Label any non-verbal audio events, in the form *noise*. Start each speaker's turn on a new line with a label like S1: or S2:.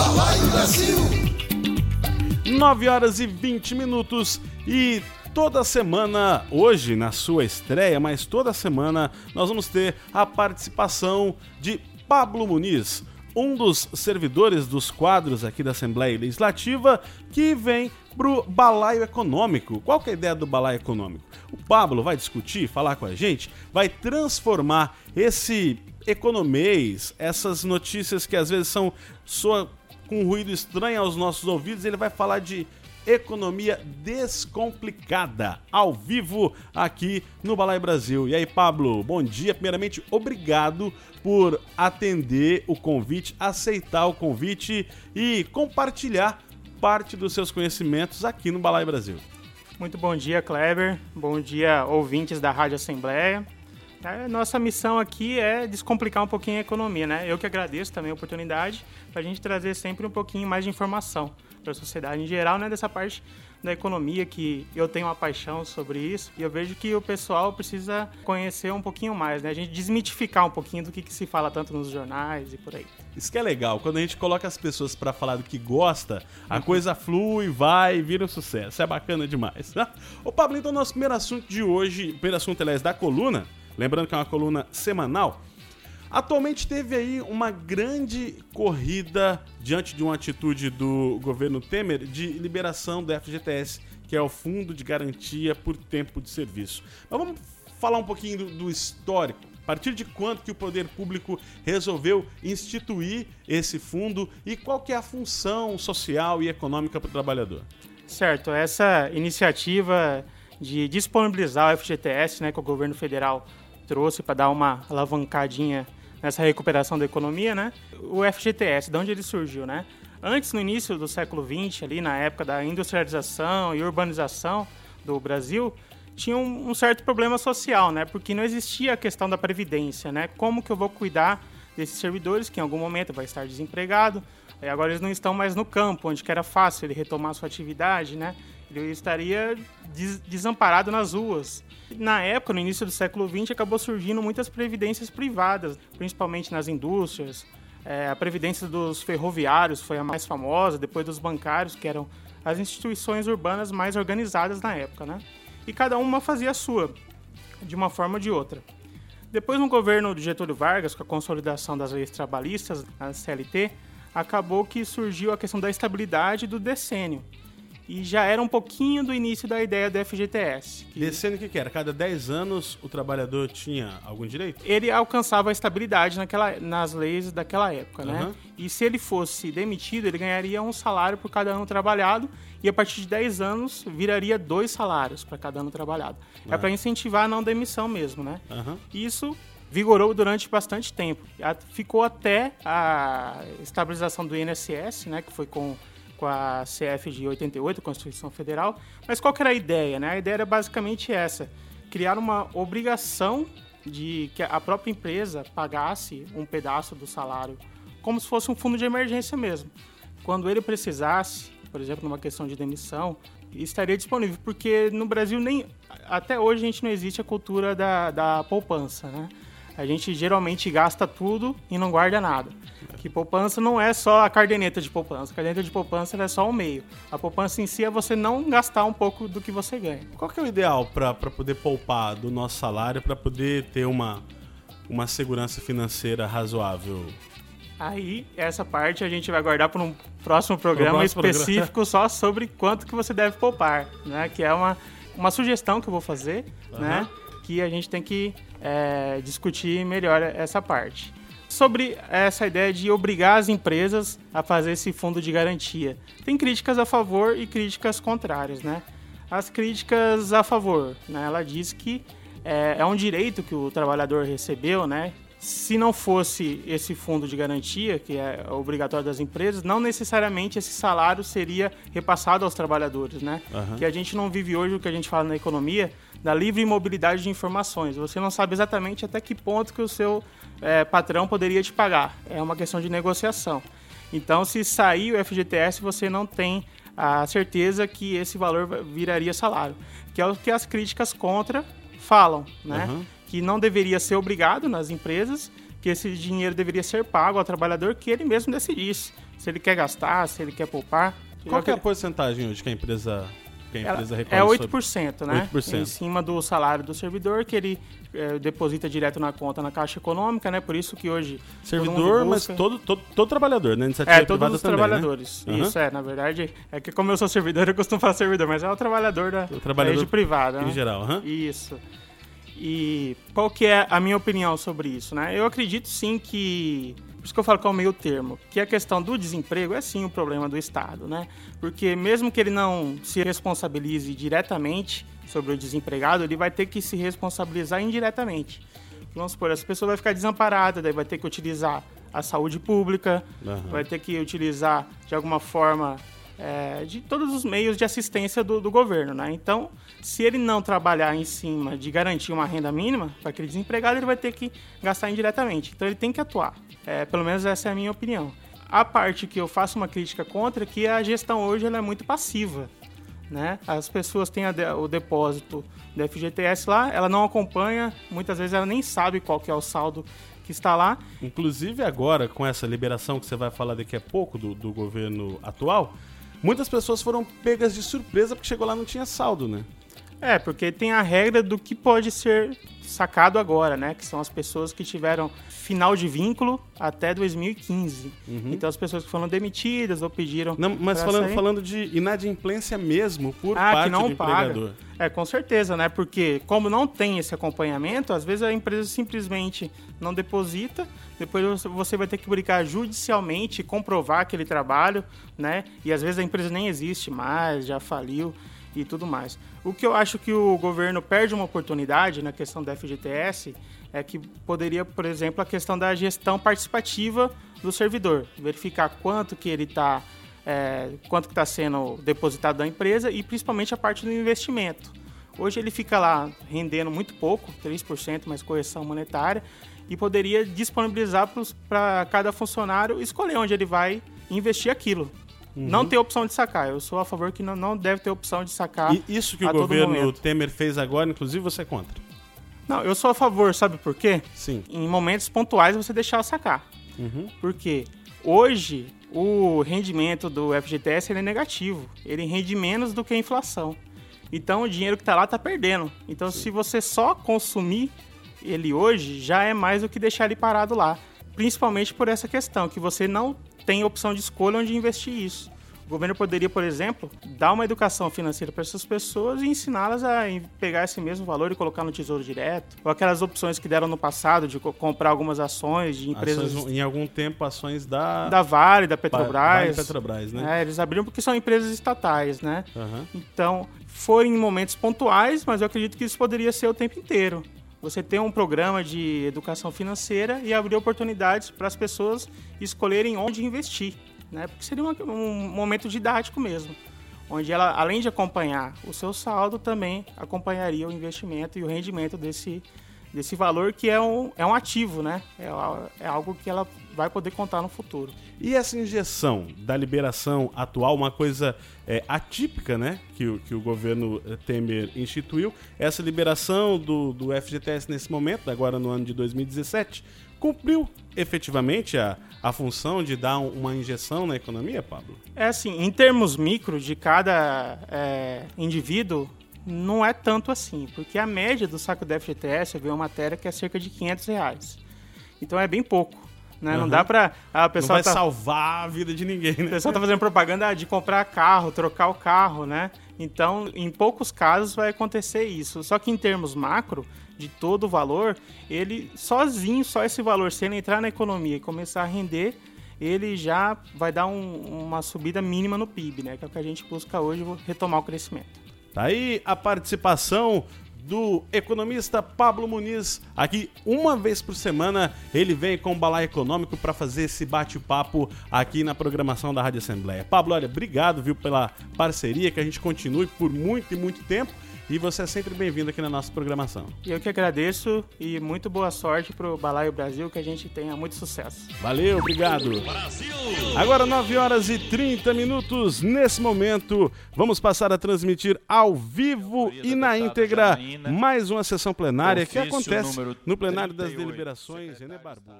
S1: Balaio Brasil.
S2: 9 horas e 20 minutos e toda semana, hoje na sua estreia, mas toda semana nós vamos ter a participação de Pablo Muniz, um dos servidores dos quadros aqui da Assembleia Legislativa que vem pro balaio econômico. Qual que é a ideia do balaio econômico? O Pablo vai discutir, falar com a gente, vai transformar esse economês, essas notícias que às vezes são soa com ruído estranho aos nossos ouvidos, ele vai falar de economia descomplicada, ao vivo aqui no Balai Brasil. E aí, Pablo, bom dia. Primeiramente, obrigado por atender o convite, aceitar o convite e compartilhar parte dos seus conhecimentos aqui no Balai Brasil.
S3: Muito bom dia, Kleber. Bom dia, ouvintes da Rádio Assembleia. A nossa missão aqui é descomplicar um pouquinho a economia, né? Eu que agradeço também a oportunidade para a gente trazer sempre um pouquinho mais de informação para a sociedade em geral, né? Dessa parte da economia que eu tenho uma paixão sobre isso e eu vejo que o pessoal precisa conhecer um pouquinho mais, né? A gente desmitificar um pouquinho do que, que se fala tanto nos jornais e por aí.
S2: Isso que é legal, quando a gente coloca as pessoas para falar do que gosta, a uhum. coisa flui, vai vira um sucesso. É bacana demais. *laughs* Ô Pablo, então nosso primeiro assunto de hoje, primeiro assunto, aliás, da coluna, lembrando que é uma coluna semanal, Atualmente teve aí uma grande corrida diante de uma atitude do governo Temer de liberação do FGTS, que é o Fundo de Garantia por Tempo de Serviço. Mas vamos falar um pouquinho do, do histórico. A partir de quando que o poder público resolveu instituir esse fundo e qual que é a função social e econômica para o trabalhador?
S3: Certo, essa iniciativa de disponibilizar o FGTS, né, que o governo federal trouxe para dar uma alavancadinha nessa recuperação da economia, né? O FGTS, de onde ele surgiu, né? Antes, no início do século XX, ali na época da industrialização e urbanização do Brasil, tinha um, um, certo problema social, né? Porque não existia a questão da previdência, né? Como que eu vou cuidar desses servidores que em algum momento vai estar desempregado? E agora eles não estão mais no campo, onde era fácil ele retomar sua atividade, né? Ele estaria des desamparado nas ruas. Na época, no início do século XX, acabou surgindo muitas previdências privadas, principalmente nas indústrias. É, a previdência dos ferroviários foi a mais famosa, depois dos bancários, que eram as instituições urbanas mais organizadas na época, né? E cada uma fazia a sua, de uma forma ou de outra. Depois, no governo de Getúlio Vargas, com a consolidação das leis trabalhistas, a CLT, acabou que surgiu a questão da estabilidade do decênio e já era um pouquinho do início da ideia do FGTS.
S2: Que... Descendo o que, que era? Cada 10 anos o trabalhador tinha algum direito?
S3: Ele alcançava a estabilidade naquela, nas leis daquela época, uhum. né? E se ele fosse demitido, ele ganharia um salário por cada ano trabalhado e a partir de 10 anos viraria dois salários para cada ano trabalhado. Uhum. É para incentivar a não demissão mesmo, né? Uhum. Isso vigorou durante bastante tempo. Ficou até a estabilização do INSS, né, que foi com com a CF de 88, Constituição Federal. Mas qual era a ideia? Né? A ideia era basicamente essa: criar uma obrigação de que a própria empresa pagasse um pedaço do salário, como se fosse um fundo de emergência mesmo. Quando ele precisasse, por exemplo, numa questão de demissão, estaria disponível, porque no Brasil nem até hoje a gente não existe a cultura da, da poupança, né? A gente geralmente gasta tudo e não guarda nada. Que poupança não é só a cardeneta de poupança. A cardeneta de poupança é só o meio. A poupança em si é você não gastar um pouco do que você ganha.
S2: Qual que é o ideal para poder poupar do nosso salário para poder ter uma, uma segurança financeira razoável?
S3: Aí, essa parte a gente vai guardar para um próximo programa específico programa. só sobre quanto que você deve poupar, né? Que é uma, uma sugestão que eu vou fazer, uhum. né? Que a gente tem que é, discutir melhor essa parte sobre essa ideia de obrigar as empresas a fazer esse fundo de garantia. Tem críticas a favor e críticas contrárias, né? As críticas a favor, né? Ela diz que é, é um direito que o trabalhador recebeu, né? Se não fosse esse fundo de garantia, que é obrigatório das empresas, não necessariamente esse salário seria repassado aos trabalhadores, né? Uhum. Que a gente não vive hoje o que a gente fala na economia da livre mobilidade de informações. Você não sabe exatamente até que ponto que o seu é, patrão poderia te pagar. É uma questão de negociação. Então, se sair o FGTS, você não tem a certeza que esse valor viraria salário, que é o que as críticas contra falam, né? Uhum. Que não deveria ser obrigado nas empresas, que esse dinheiro deveria ser pago ao trabalhador que ele mesmo decidisse. Se ele quer gastar, se ele quer poupar.
S2: Qual que é a porcentagem hoje que a empresa que a empresa
S3: é 8%,
S2: sobre...
S3: né?
S2: 8%.
S3: Em cima do salário do servidor, que ele é, deposita direto na conta na Caixa Econômica, né? Por isso que hoje.
S2: Servidor, mas todo, todo, todo trabalhador, né?
S3: Iniciativa é, todos os também, né? trabalhadores. Né? Isso, uhum. é. Na verdade, é que como eu sou servidor, *laughs* eu costumo falar servidor, mas é o trabalhador da o trabalhador rede privada.
S2: Em
S3: né?
S2: geral, uhum.
S3: Isso. E qual que é a minha opinião sobre isso, né? Eu acredito sim que por isso que eu falo que é o meio termo, que a questão do desemprego é sim o problema do Estado, né? Porque mesmo que ele não se responsabilize diretamente sobre o desempregado, ele vai ter que se responsabilizar indiretamente. Vamos supor, essa pessoa vai ficar desamparada, daí vai ter que utilizar a saúde pública, uhum. vai ter que utilizar de alguma forma é, de todos os meios de assistência do, do, governo, né? Então, se ele não trabalhar em cima de garantir uma renda mínima para aquele desempregado, ele vai ter que gastar indiretamente. Então, ele tem que atuar. É, pelo menos essa é a minha opinião. A parte que eu faço uma crítica contra é que a gestão hoje é muito passiva. Né? As pessoas têm de, o depósito do FGTS lá, ela não acompanha, muitas vezes ela nem sabe qual que é o saldo que está lá.
S2: Inclusive agora, com essa liberação que você vai falar daqui a pouco do, do governo atual, muitas pessoas foram pegas de surpresa porque chegou lá não tinha saldo, né?
S3: É, porque tem a regra do que pode ser sacado agora, né? Que são as pessoas que tiveram final de vínculo até 2015. Uhum. Então as pessoas que foram demitidas ou pediram.
S2: Não, mas falando, sair... falando de inadimplência mesmo por ah, parte que não do paga. empregador.
S3: É, com certeza, né? Porque como não tem esse acompanhamento, às vezes a empresa simplesmente não deposita, depois você vai ter que brincar judicialmente, comprovar aquele trabalho, né? E às vezes a empresa nem existe mais, já faliu e tudo mais. O que eu acho que o governo perde uma oportunidade na questão da FGTS é que poderia, por exemplo, a questão da gestão participativa do servidor, verificar quanto que ele está, é, quanto que está sendo depositado da empresa e principalmente a parte do investimento. Hoje ele fica lá rendendo muito pouco, 3% mais correção monetária, e poderia disponibilizar para cada funcionário escolher onde ele vai investir aquilo. Uhum. Não tem opção de sacar. Eu sou a favor que não, não deve ter opção de sacar.
S2: E isso que o governo Temer fez agora, inclusive, você é contra?
S3: Não, eu sou a favor, sabe por quê?
S2: Sim.
S3: Em momentos pontuais você deixar sacar. Uhum. Porque hoje o rendimento do FGTS é negativo. Ele rende menos do que a inflação. Então o dinheiro que está lá está perdendo. Então Sim. se você só consumir ele hoje, já é mais do que deixar ele parado lá. Principalmente por essa questão, que você não tem opção de escolha onde investir isso. O governo poderia, por exemplo, dar uma educação financeira para essas pessoas e ensiná-las a pegar esse mesmo valor e colocar no Tesouro Direto. Ou aquelas opções que deram no passado de comprar algumas ações de empresas.
S2: Ações, em algum tempo, ações da.
S3: Da Vale, da Petrobras. Vale
S2: Petrobras, né?
S3: É, eles abriram porque são empresas estatais, né? Uhum. Então, foram em momentos pontuais, mas eu acredito que isso poderia ser o tempo inteiro você ter um programa de educação financeira e abrir oportunidades para as pessoas escolherem onde investir, né? Porque seria um momento didático mesmo, onde ela, além de acompanhar o seu saldo, também acompanharia o investimento e o rendimento desse, desse valor que é um, é um ativo, né? É, é algo que ela vai poder contar no futuro.
S2: E essa injeção da liberação atual, uma coisa é, atípica, né, que, o, que o governo eh, Temer instituiu, essa liberação do, do FGTS nesse momento, agora no ano de 2017, cumpriu efetivamente a, a função de dar uma injeção na economia, Pablo?
S3: É assim, em termos micro de cada é, indivíduo, não é tanto assim, porque a média do saco do FGTS, eu vi uma matéria que é cerca de 500 reais. Então é bem pouco. Né? Uhum. Não dá pra.
S2: A pessoa não vai tá, salvar a vida de ninguém, né?
S3: O pessoal tá fazendo propaganda de comprar carro, trocar o carro, né? Então, em poucos casos vai acontecer isso. Só que em termos macro, de todo o valor, ele sozinho, só esse valor, se ele entrar na economia e começar a render, ele já vai dar um, uma subida mínima no PIB, né? Que é o que a gente busca hoje, retomar o crescimento.
S2: Tá aí a participação do economista Pablo Muniz. Aqui, uma vez por semana, ele vem com o Balai Econômico para fazer esse bate-papo aqui na programação da Rádio Assembleia. Pablo, olha, obrigado, viu, pela parceria, que a gente continue por muito e muito tempo. E você é sempre bem-vindo aqui na nossa programação.
S3: Eu que agradeço e muito boa sorte para o Balaio Brasil, que a gente tenha muito sucesso.
S2: Valeu, obrigado. Brasil! Agora 9 horas e 30 minutos. Nesse momento, vamos passar a transmitir ao vivo e na íntegra mais uma sessão plenária que acontece no plenário das deliberações René Barbudo.